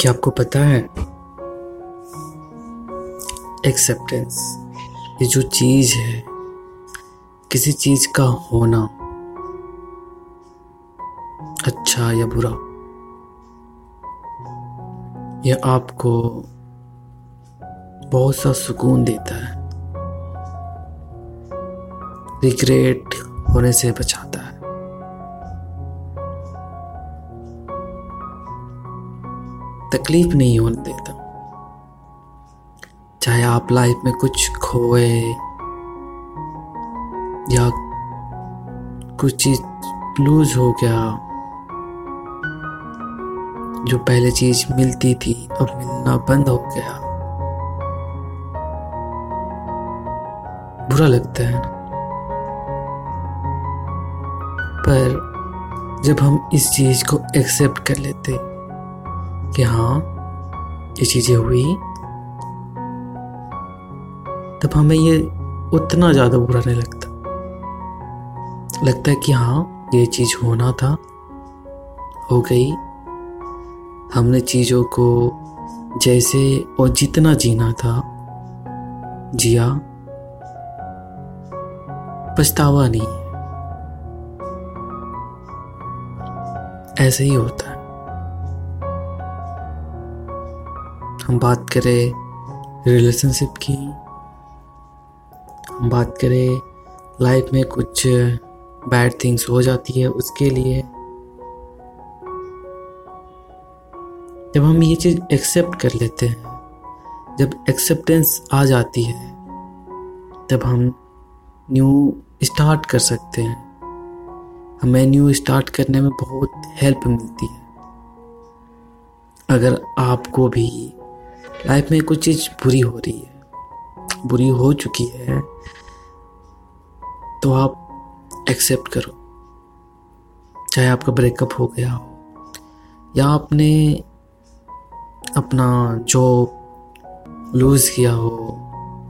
क्या आपको पता है एक्सेप्टेंस ये जो चीज़ है, किसी चीज़ का होना अच्छा या बुरा यह आपको बहुत सा सुकून देता है। रिग्रेट होने से बचाता है। तकलीफ़ नहीं होने देता। चाहे आप लाइफ में कुछ खोए या कुछ चीज़ लूज हो गया, जो पहले चीज़ मिलती थी, अब मिलना बंद हो गया। बुरा लगता है। पर जब हम इस चीज़ को एक्सेप्ट कर लेते कि हाँ ये चीज़ें हुई। तब हमें ये उतना ज़्यादा बुरा नहीं लगता। लगता है कि हाँ ये चीज़ होना था, हो गई। हमने चीज़ों को जैसे और जितना जीना था, जिया। पछतावा नहीं। ऐसे ही होता है। हम बात करें रिलेशनशिप की, हम बात करें लाइफ में कुछ बैड थिंग्स हो जाती है उसके लिए। जब हम ये चीज़ एक्सेप्ट कर लेते हैं, जब एक्सेप्टेंस आ जाती है, तब हम न्यू स्टार्ट कर सकते हैं। हमें न्यू स्टार्ट करने में बहुत हेल्प मिलती है। अगर आपको भी लाइफ में कुछ चीज़ बुरी हो रही है। बुरी हो चुकी है तो आप एक्सेप्ट करो। चाहे आपका ब्रेकअप हो गया हो, या आपने अपना जॉब लूज़ किया हो,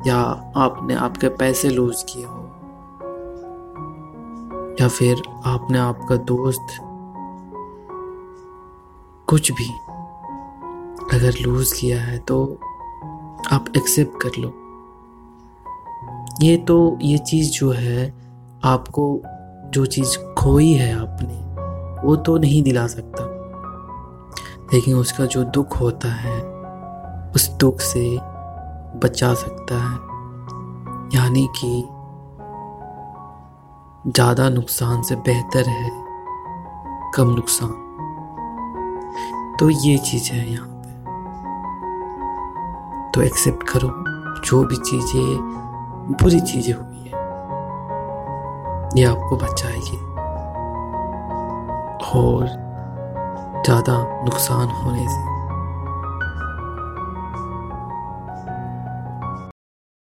या आपने आपके पैसे लूज़ किए हो, या फिर आपने आपका दोस्त कुछ भी अगर लूज़ किया है तो आप एक्सेप्ट कर लो। ये तो ये चीज़ जो है, आपको जो चीज़ खोई है आपने, वो तो नहीं दिला सकता। लेकिन उसका जो दुख होता है, उस दुख से बचा सकता है। यानी कि ज़्यादा नुकसान से बेहतर है कम नुकसान। तो ये चीज़ है यहाँ। तो एक्सेप्ट करो। जो भी चीज़ें, बुरी चीज़ें हुई है, ये आपको बचाएगी। और ज़्यादा नुकसान होने से